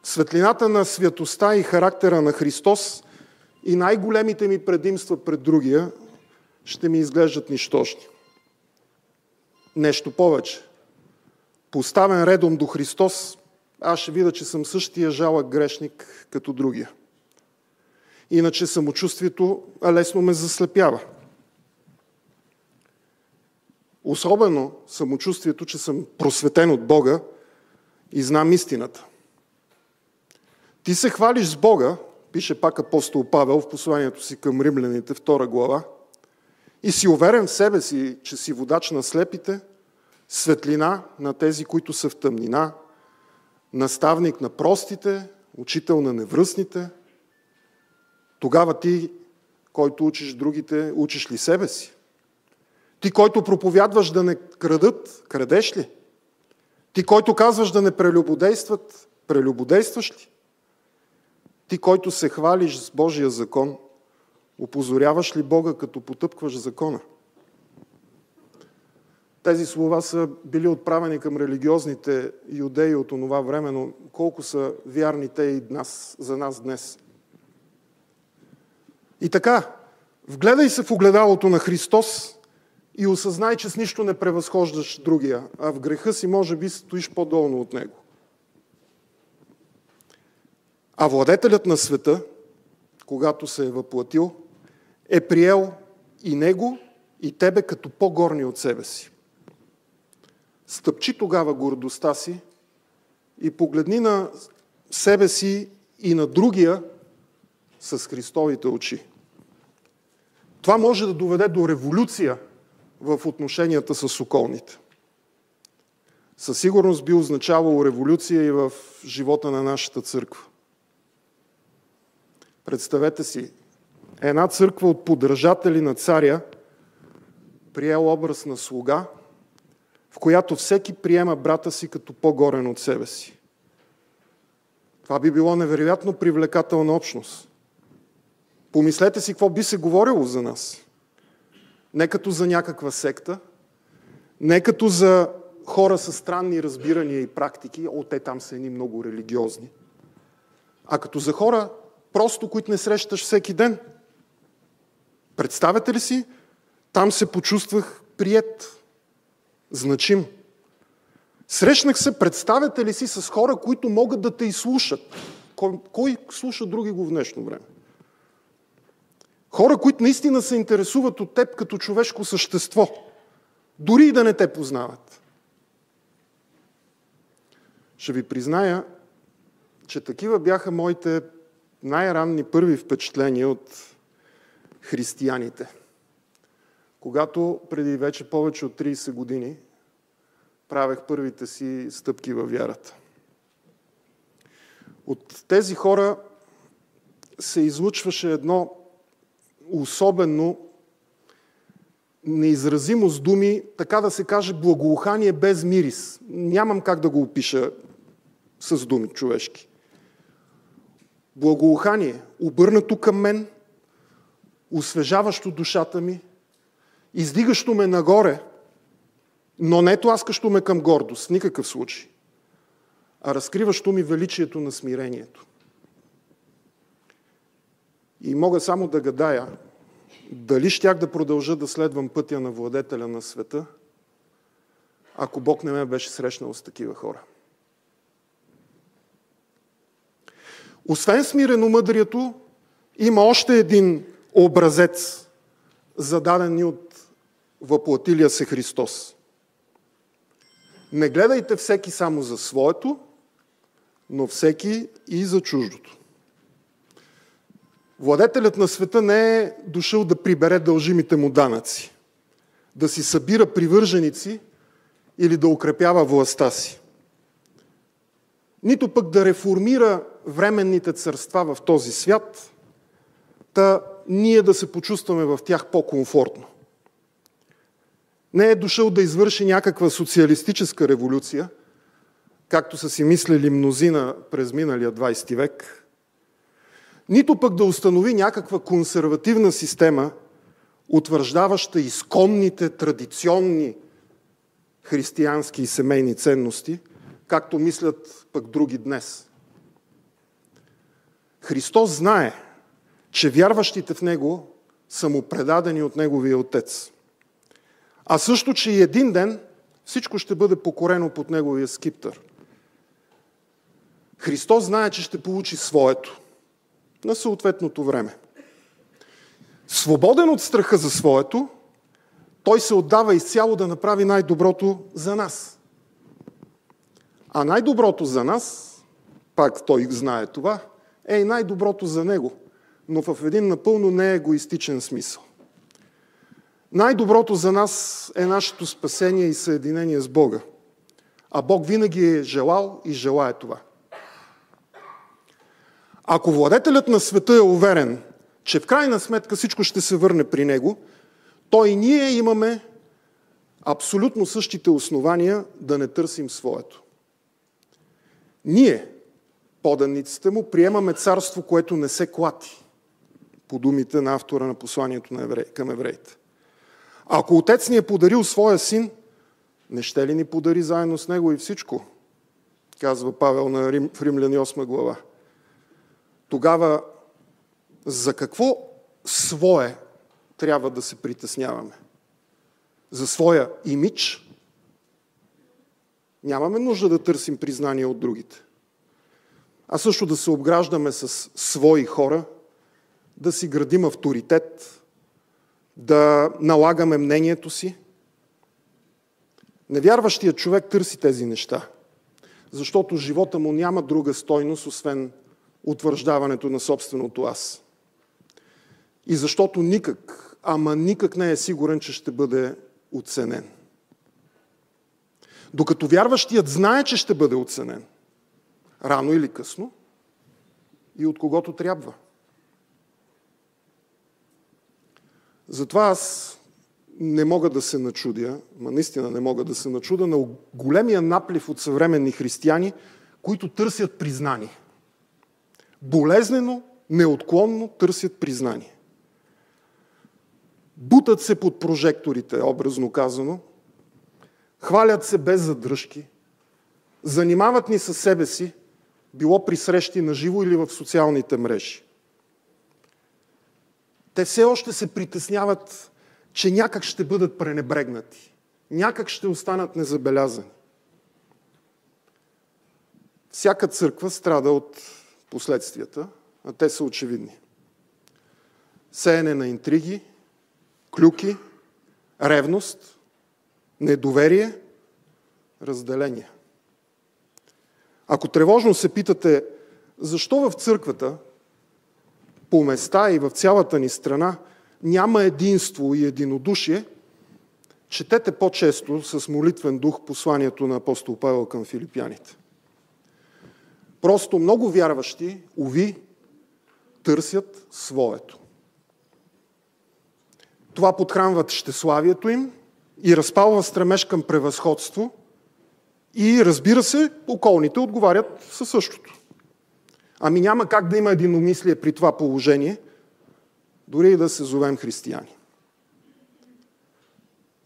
Светлината на святостта и характера на Христос и най-големите ми предимства пред другия ще ми изглеждат нищожни. Нещо повече. Поставен редом до Христос, аз ще видя, че съм същия жалък грешник като другия. Иначе самочувствието лесно ме заслепява. Особено самочувствието, че съм просветен от Бога и знам истината. Ти се хвалиш с Бога, пише пак апостол Павел в посланието си към римляните, втора глава, и си уверен в себе си, че си водач на слепите, светлина на тези, които са в тъмнина, наставник на простите, учител на невръстните, тогава ти, който учиш другите, учиш ли себе си? Ти, който проповядваш да не крадат, крадеш ли? Ти, който казваш да не прелюбодействат, прелюбодействаш ли? Ти, който се хвалиш с Божия закон, опозоряваш ли Бога, като потъпкваш закона? Тези слова са били отправени към религиозните юдеи от онова време, но колко са вярни те и нас, за нас днес. И така, вгледай се в огледалото на Христос и осъзнай, че с нищо не превъзхождаш другия, а в греха си може би стоиш по-долно от него. А владетелят на света, когато се е въплатил, е приел и него, и тебе като по-горни от себе си. Стъпчи тогава гордостта си и погледни на себе си и на другия с Христовите очи. Това може да доведе до революция в отношенията с околните. Със сигурност би означавало революция и в живота на нашата църква. Представете си, една църква от подражатели на царя приел образ на слуга – в която всеки приема брата си като по-горен от себе си. Това би било невероятно привлекателна общност. Помислете си какво би се говорило за нас. Не като за някаква секта, не като за хора с странни разбирания и практики, о, те там са едни много религиозни, а като за хора, просто които не срещаш всеки ден. Представете ли си, там се почувствах прият, значим. Срещнах се, представете ли си, с хора, които могат да те изслушат. Кой, кой слуша други го в днешно време? Хора, които наистина се интересуват от теб като човешко същество, дори и да не те познават. Ще ви призная, че такива бяха моите най-ранни първи впечатления от християните – когато преди вече повече от 30 години правех първите си стъпки във вярата. От тези хора се излучваше едно особено, неизразимо с думи, така да се каже, благоухание без мирис. Нямам как да го опиша с думи човешки. Благоухание, обърнато към мен, освежаващо душата ми – издигащо ме нагоре, но не тласкащо ме към гордост, в никакъв случай, а разкриващо ми величието на смирението. И мога само да гадая, дали щях да продължа да следвам пътя на владетеля на света, ако Бог не ме беше срещнал с такива хора. Освен смирено мъдрието, има още един образец, зададен ни от въплатилия се Христос. Не гледайте всеки само за своето, но всеки и за чуждото. Владетелят на света не е дошъл да прибере дължимите му данъци, да си събира привърженици или да укрепява властта си. Нито пък да реформира временните царства в този свят, та ние да се почувстваме в тях по-комфортно. Не е дошъл да извърши някаква социалистическа революция, както са си мислили мнозина през миналия 20 век, нито пък да установи някаква консервативна система, утвърждаваща изконните, традиционни християнски и семейни ценности, както мислят пък други днес. Христос знае, че вярващите в Него са му предадени от Неговия Отец. А също, че и един ден всичко ще бъде покорено под Неговия скиптър. Христос знае, че ще получи своето на съответното време. Свободен от страха за своето, той се отдава изцяло да направи най-доброто за нас. А най-доброто за нас, пак той знае това, е и най-доброто за него, но в един напълно неегоистичен смисъл. Най-доброто за нас е нашето спасение и съединение с Бога. А Бог винаги е желал и желая това. Ако владетелят на света е уверен, че в крайна сметка всичко ще се върне при него, то и ние имаме абсолютно същите основания да не търсим своето. Ние, поданиците му, приемаме царство, което не се клати, по думите на автора на посланието на евре... към евреите. Ако отец ни е подарил своя син, не ще ли ни подари заедно с него и всичко? Казва Павел на Рим, в Римляни 8 глава. Тогава за какво свое трябва да се притесняваме? За своя имидж? Нямаме нужда да търсим признание от другите. А също да се обграждаме с свои хора, да си градим авторитет, да налагаме мнението си. Невярващият човек търси тези неща, защото живота му няма друга стойност, освен утвърждаването на собственото аз. И защото никак, ама никак не е сигурен, че ще бъде оценен. Докато вярващият знае, че ще бъде оценен, рано или късно, и от когото трябва. Затова аз не мога да се начудя, ма наистина не мога да се начуда на големия наплив от съвременни християни, които търсят признание. Болезнено, неотклонно търсят признание. Бутат се под прожекторите, образно казано, хвалят се без задръжки, занимават ни със себе си, било при срещи на живо или в социалните мрежи. Те все още се притесняват, че някак ще бъдат пренебрегнати, някак ще останат незабелязани. Всяка църква страда от последствията, а те са очевидни. Сеене на интриги, клюки, ревност, недоверие, разделение. Ако тревожно се питате, защо в църквата, по места и в цялата ни страна, няма единство и единодушие, четете по-често с молитвен дух посланието на апостол Павел към филипяните. Просто много вярващи, уви, търсят своето. Това подхранват щеславието им и разпалва стремеж към превъзходство и разбира се, околните отговарят със същото. Ами няма как да има единомислие при това положение, дори и да се зовем християни.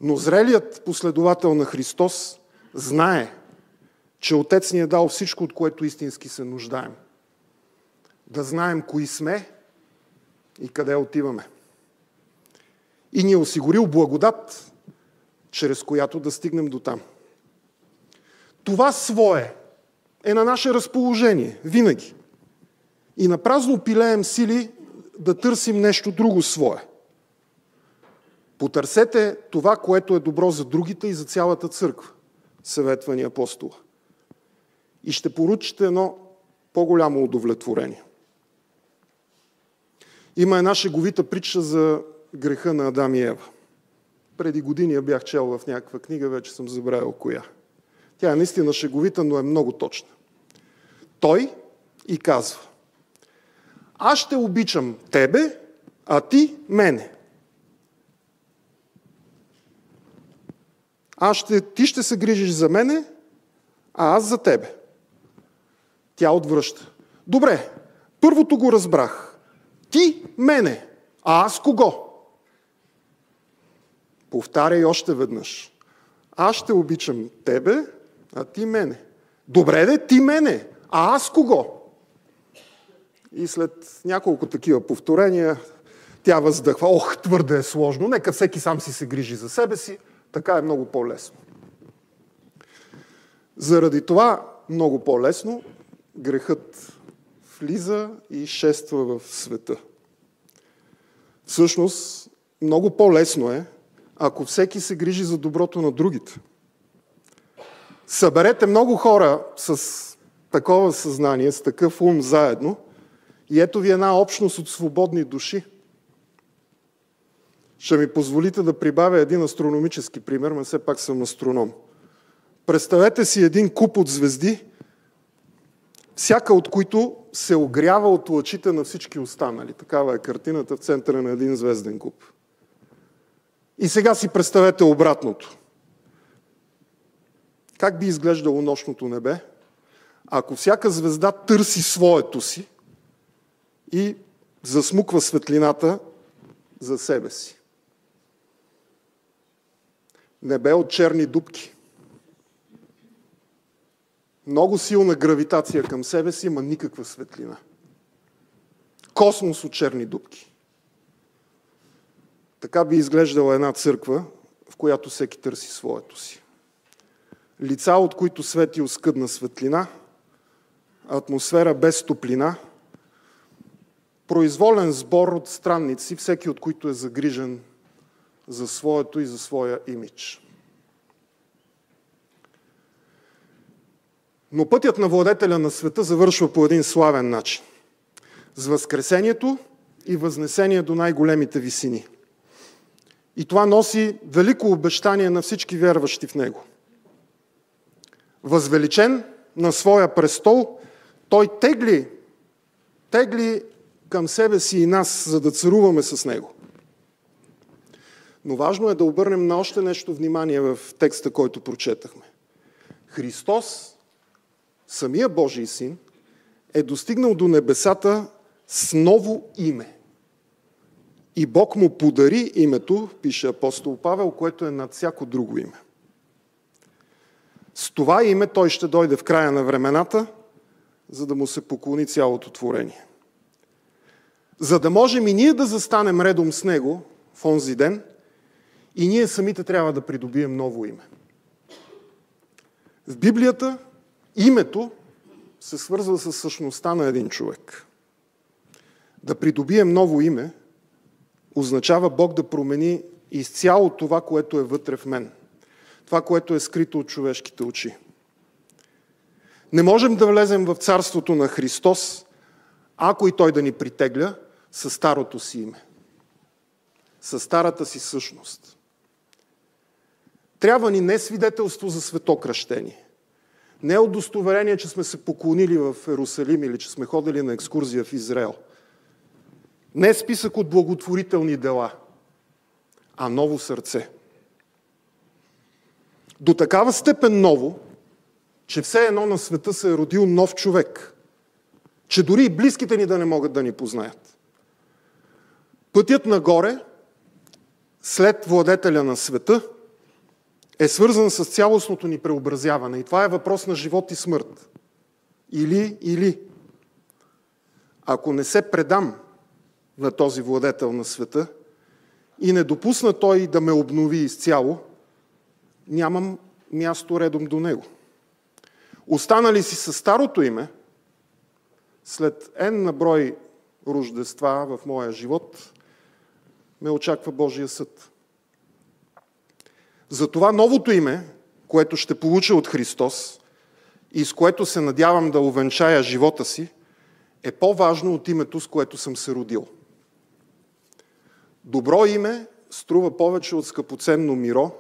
Но зрелият последовател на Христос знае, че Отец ни е дал всичко, от което истински се нуждаем. Да знаем кои сме и къде отиваме. И ни е осигурил благодат, чрез която да стигнем до там. Това свое е на наше разположение, винаги. И на празно пилеем сили да търсим нещо друго свое. Потърсете това, което е добро за другите и за цялата църква, съветва ни апостола и ще поручите едно по-голямо удовлетворение. Има една шеговита притча за греха на Адам и Ева. Преди години я бях чел в някаква книга, вече съм забравил коя. Тя е наистина шеговита, но е много точна. Той и казва, аз ще обичам тебе, а ти мене. Аз ще, ти ще се грижиш за мене, а аз за тебе. Тя отвръща. Добре, първото го разбрах. Ти мене, а аз кого? Повтаряй още веднъж. Аз ще обичам тебе, а ти мене. Добре де, ти мене, а аз кого? И след няколко такива повторения тя въздъхва. Ох, твърде е сложно. Нека всеки сам си се грижи за себе си. Така е много по-лесно. Заради това много по-лесно грехът влиза и шества в света. Всъщност, много по-лесно е, ако всеки се грижи за доброто на другите. Съберете много хора с такова съзнание, с такъв ум заедно и ето ви една общност от свободни души. Ще ми позволите да прибавя един астрономически пример, но все пак съм астроном. Представете си един куп от звезди, всяка от които се огрява от лъчите на всички останали. Такава е картината в центъра на един звезден куп. И сега си представете обратното. Как би изглеждало нощното небе, ако всяка звезда търси своето си и засмуква светлината за себе си? Небе от черни дубки. Много силна гравитация към себе си, има никаква светлина. Космос от черни дубки. Така би изглеждала една църква, в която всеки търси своето си. Лица, от които свети оскъдна светлина, атмосфера без топлина, произволен сбор от странници, всеки от които е загрижен за своето и за своя имидж. Но пътят на владетеля на света завършва по един славен начин. С възкресението и възнесение до най-големите висини. И това носи велико обещание на всички вярващи в Него. Възвеличен на своя престол, Той тегли, тегли към себе си и нас, за да царуваме с Него. Но важно е да обърнем на още нещо внимание в текста, който прочетахме. Христос, самия Божий син, е достигнал до небесата с ново име. И Бог му подари името, пише апостол Павел, което е над всяко друго име. С това име той ще дойде в края на времената, за да му се поклони цялото творение. За да можем и ние да застанем редом с него в онзи ден – и ние самите трябва да придобием ново име. В Библията името се свързва с същността на един човек. Да придобием ново име означава Бог да промени изцяло това, което е вътре в мен. Това, което е скрито от човешките очи. Не можем да влезем в царството на Христос, ако и Той да ни притегля със старото си име. Със старата си същност. Трябва ни не свидетелство за светокръщение. Не удостоверение, че сме се поклонили в Ерусалим или че сме ходили на екскурзия в Израел. Не списък от благотворителни дела, а ново сърце. До такава степен ново, че все едно на света се е родил нов човек. Че дори и близките ни да не могат да ни познаят. Пътят нагоре, след владетеля на света – е свързан с цялостното ни преобразяване. И това е въпрос на живот и смърт. Или, или. Ако не се предам на този владетел на света и не допусна той да ме обнови изцяло, нямам място редом до него. Останали си със старото име, след N на брой рождества в моя живот, ме очаква Божия съд. Затова новото име, което ще получа от Христос и с което се надявам да увенчая живота си, е по-важно от името, с което съм се родил. Добро име струва повече от скъпоценно миро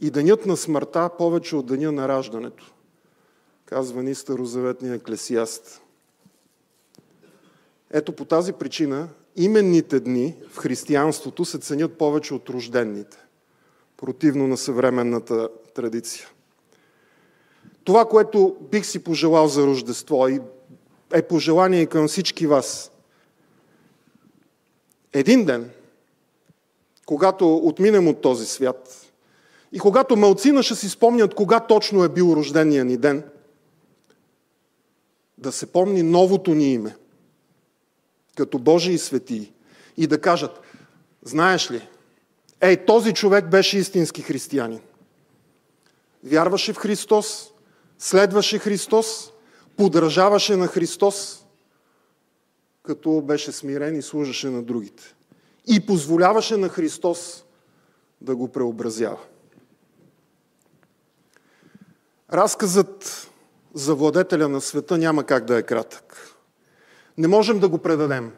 и денят на смъртта повече от деня на раждането, казва ни старозаветния еклесиаст. Ето по тази причина именните дни в християнството се ценят повече от рожденните, противно на съвременната традиция. Това, което бих си пожелал за Рождество и е пожелание към всички вас. Един ден, когато отминем от този свят и когато малцина ще си спомнят кога точно е бил рождения ни ден, да се помни новото ни име, като Божии светии, и да кажат, знаеш ли, ей, този човек беше истински християнин. Вярваше в Христос, следваше Христос, подражаваше на Христос, като беше смирен и служеше на другите. И позволяваше на Христос да го преобразява. Разказът за владетеля на света няма как да е кратък. Не можем да го предадем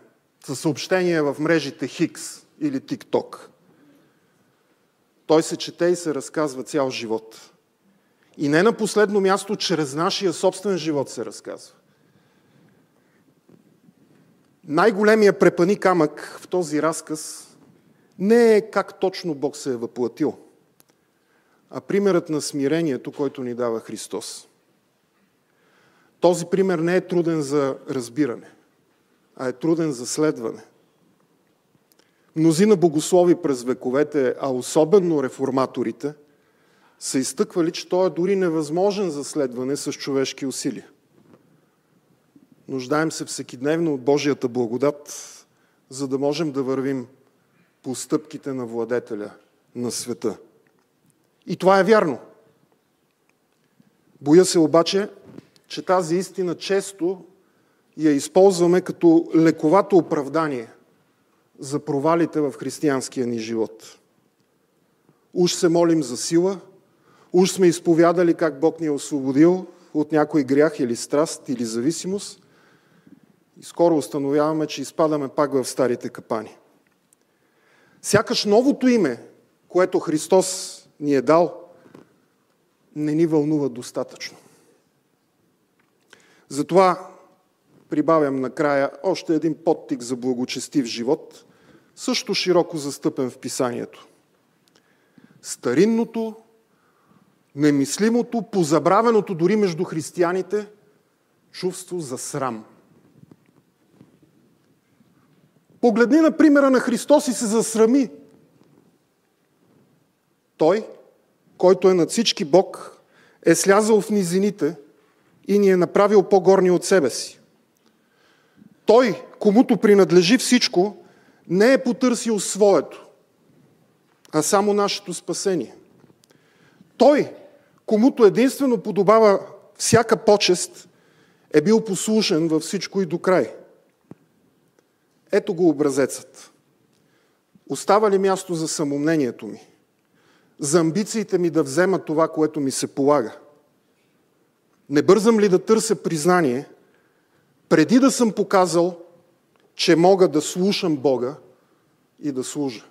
със съобщение в мрежите Хикс или ТикТок. Той се чете и се разказва цял живот. И не на последно място, чрез нашия собствен живот се разказва. Най-големия препани камък в този разказ не е как точно Бог се е въплатил, а примерът на смирението, който ни дава Христос. Този пример не е труден за разбиране, а е труден за следване. Мнозина богослови през вековете, а особено реформаторите – са изтъквали, че той е дори невъзможен за следване с човешки усилия. Нуждаем се всекидневно от Божията благодат, за да можем да вървим по стъпките на владетеля на света. И това е вярно. Боя се обаче, че тази истина често я използваме като лековато оправдание за провалите в християнския ни живот. Уж се молим за сила, Уж сме изповядали как Бог ни е освободил от някой грях или страст или зависимост и скоро установяваме, че изпадаме пак в старите капани. Сякаш новото име, което Христос ни е дал, не ни вълнува достатъчно. Затова прибавям накрая още един подтик за благочестив живот, също широко застъпен в писанието. Старинното немислимото, позабравеното дори между християните чувство за срам. Погледни на примера на Христос и се засрами. Той, който е над всички Бог, е слязал в низините и ни е направил по-горни от себе си. Той, комуто принадлежи всичко, не е потърсил своето, а само нашето спасение. Той, комуто единствено подобава всяка почест, е бил послушен във всичко и до край. Ето го образецът. Остава ли място за самомнението ми? За амбициите ми да взема това, което ми се полага? Не бързам ли да търся признание, преди да съм показал, че мога да слушам Бога и да служа?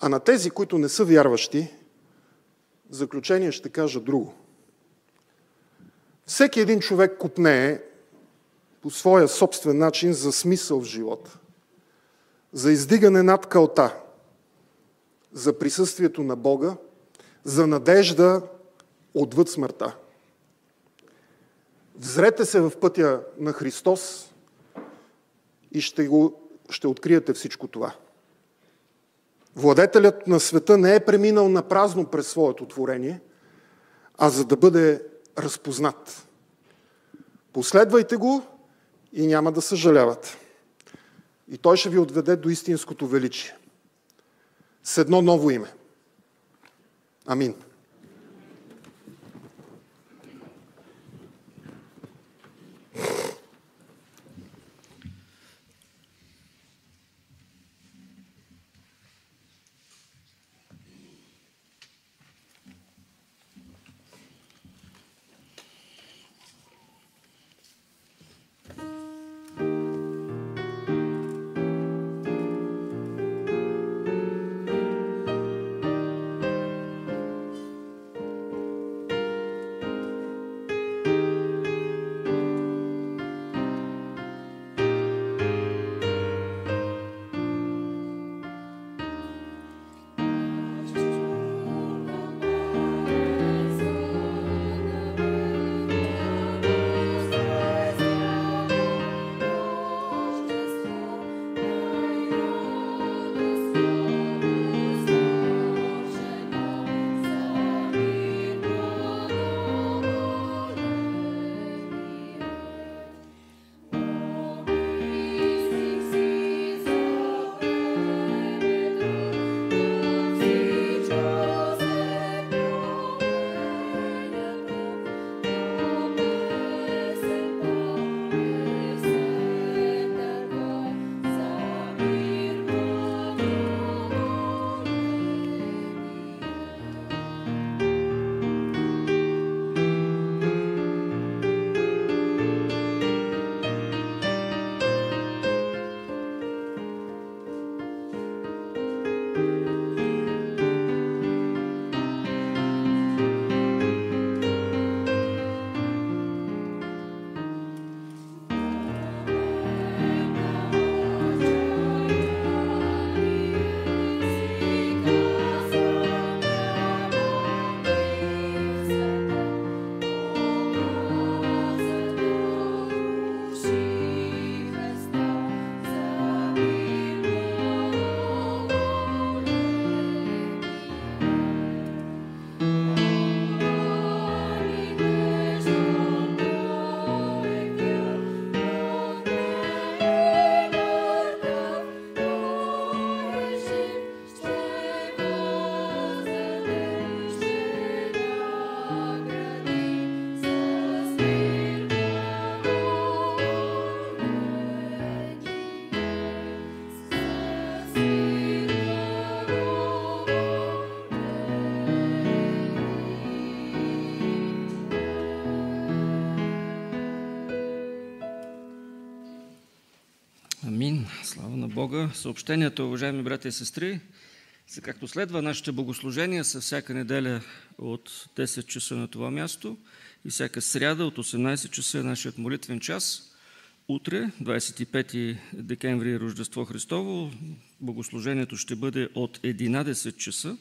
А на тези, които не са вярващи, в заключение ще кажа друго. Всеки един човек купнее по своя собствен начин за смисъл в живота, за издигане над кълта, за присъствието на Бога, за надежда отвъд смъртта. Взрете се в пътя на Христос и ще, го, ще откриете всичко това. Владетелят на света не е преминал на празно през своето творение, а за да бъде разпознат. Последвайте го и няма да съжалявате. И той ще ви отведе до истинското величие. С едно ново име. Амин. Бога. Съобщенията, уважаеми брати и сестри, за както следва, нашите богослужения са всяка неделя от 10 часа на това място и всяка сряда от 18 часа е нашият молитвен час. Утре, 25 декември, Рождество Христово, богослужението ще бъде от 11 часа.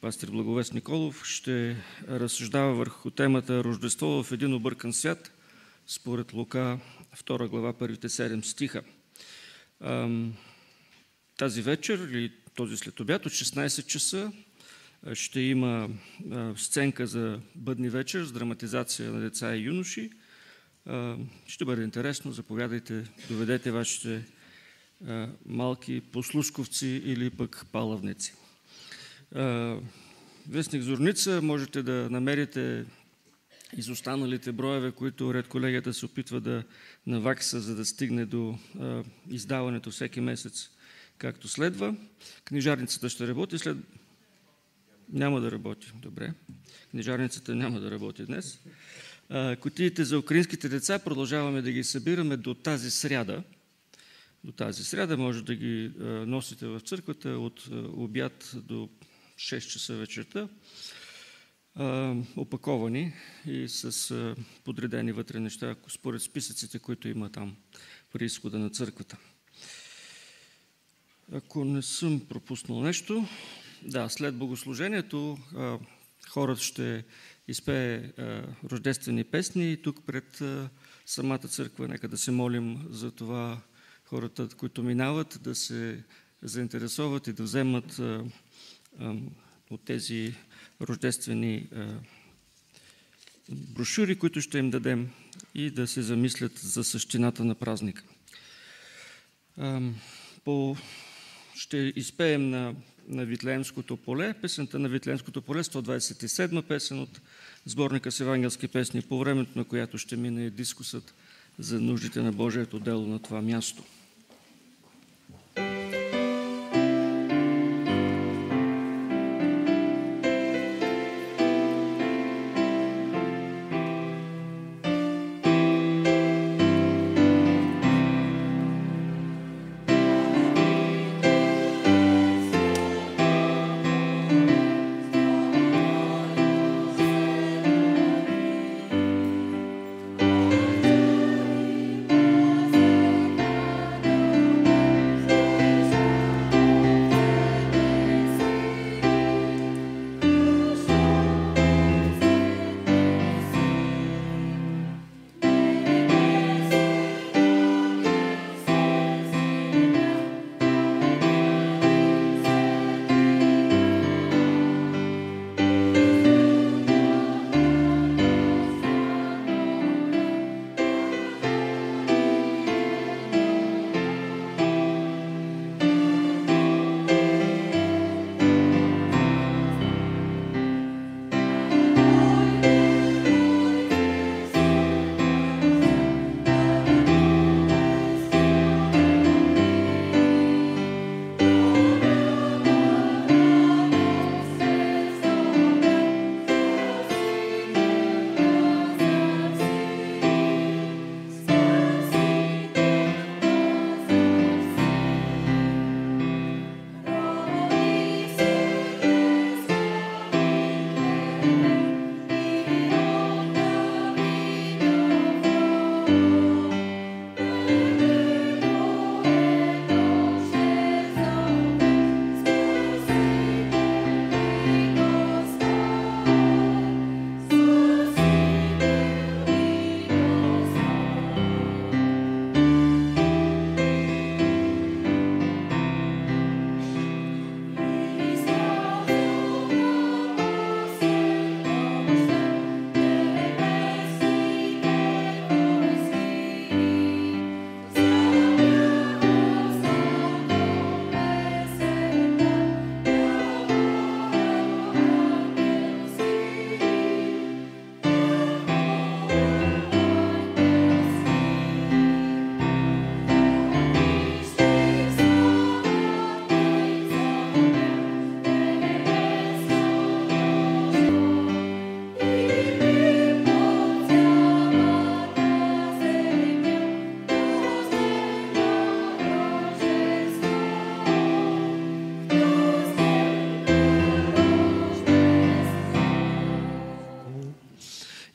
Пастир Благовест Николов ще разсъждава върху темата Рождество в един объркан свят, според Лука 2 глава, първите 7 стиха. Тази вечер или този след обяд от 16 часа ще има сценка за бъдни вечер с драматизация на деца и юноши. Ще бъде интересно, заповядайте, доведете вашите малки послушковци или пък палавници. Вестник Зорница можете да намерите изостаналите броеве, които ред колегията се опитва да навакса, за да стигне до издаването всеки месец както следва. Книжарницата ще работи след... Няма да работи, добре. Книжарницата няма да работи днес. Котиите за украинските деца продължаваме да ги събираме до тази сряда. До тази сряда може да ги носите в църквата от обяд до 6 часа вечерта, опаковани и с подредени вътре неща, според списъците, които има там при изхода на църквата. Ако не съм пропуснал нещо, да, след богослужението хората ще изпее рождествени песни и тук пред самата църква. Нека да се молим за това хората, които минават, да се заинтересуват и да вземат от тези рождествени брошури, които ще им дадем и да се замислят за същината на празника. По ще изпеем на, на Витлеемското поле, песента на Витлеемското поле, 127 песен от сборника с евангелски песни, по времето на която ще мине дискусът за нуждите на Божието дело на това място.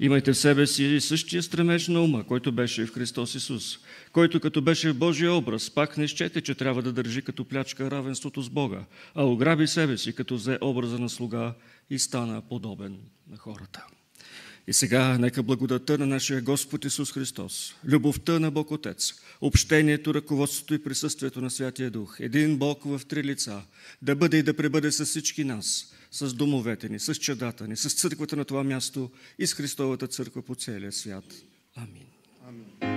Имайте в себе си същия стремеж на ума, който беше в Христос Исус, който като беше в Божия образ, пак не щете, че трябва да държи като плячка равенството с Бога, а ограби себе си, като взе образа на слуга и стана подобен на хората. И сега нека благодата на нашия Господ Исус Христос, любовта на Бог Отец, общението, ръководството и присъствието на Святия Дух, един Бог в три лица, да бъде и да пребъде с всички нас, с домовете ни, с чадата ни, с църквата на това място и с Христовата църква по целия свят. Амин. Амин.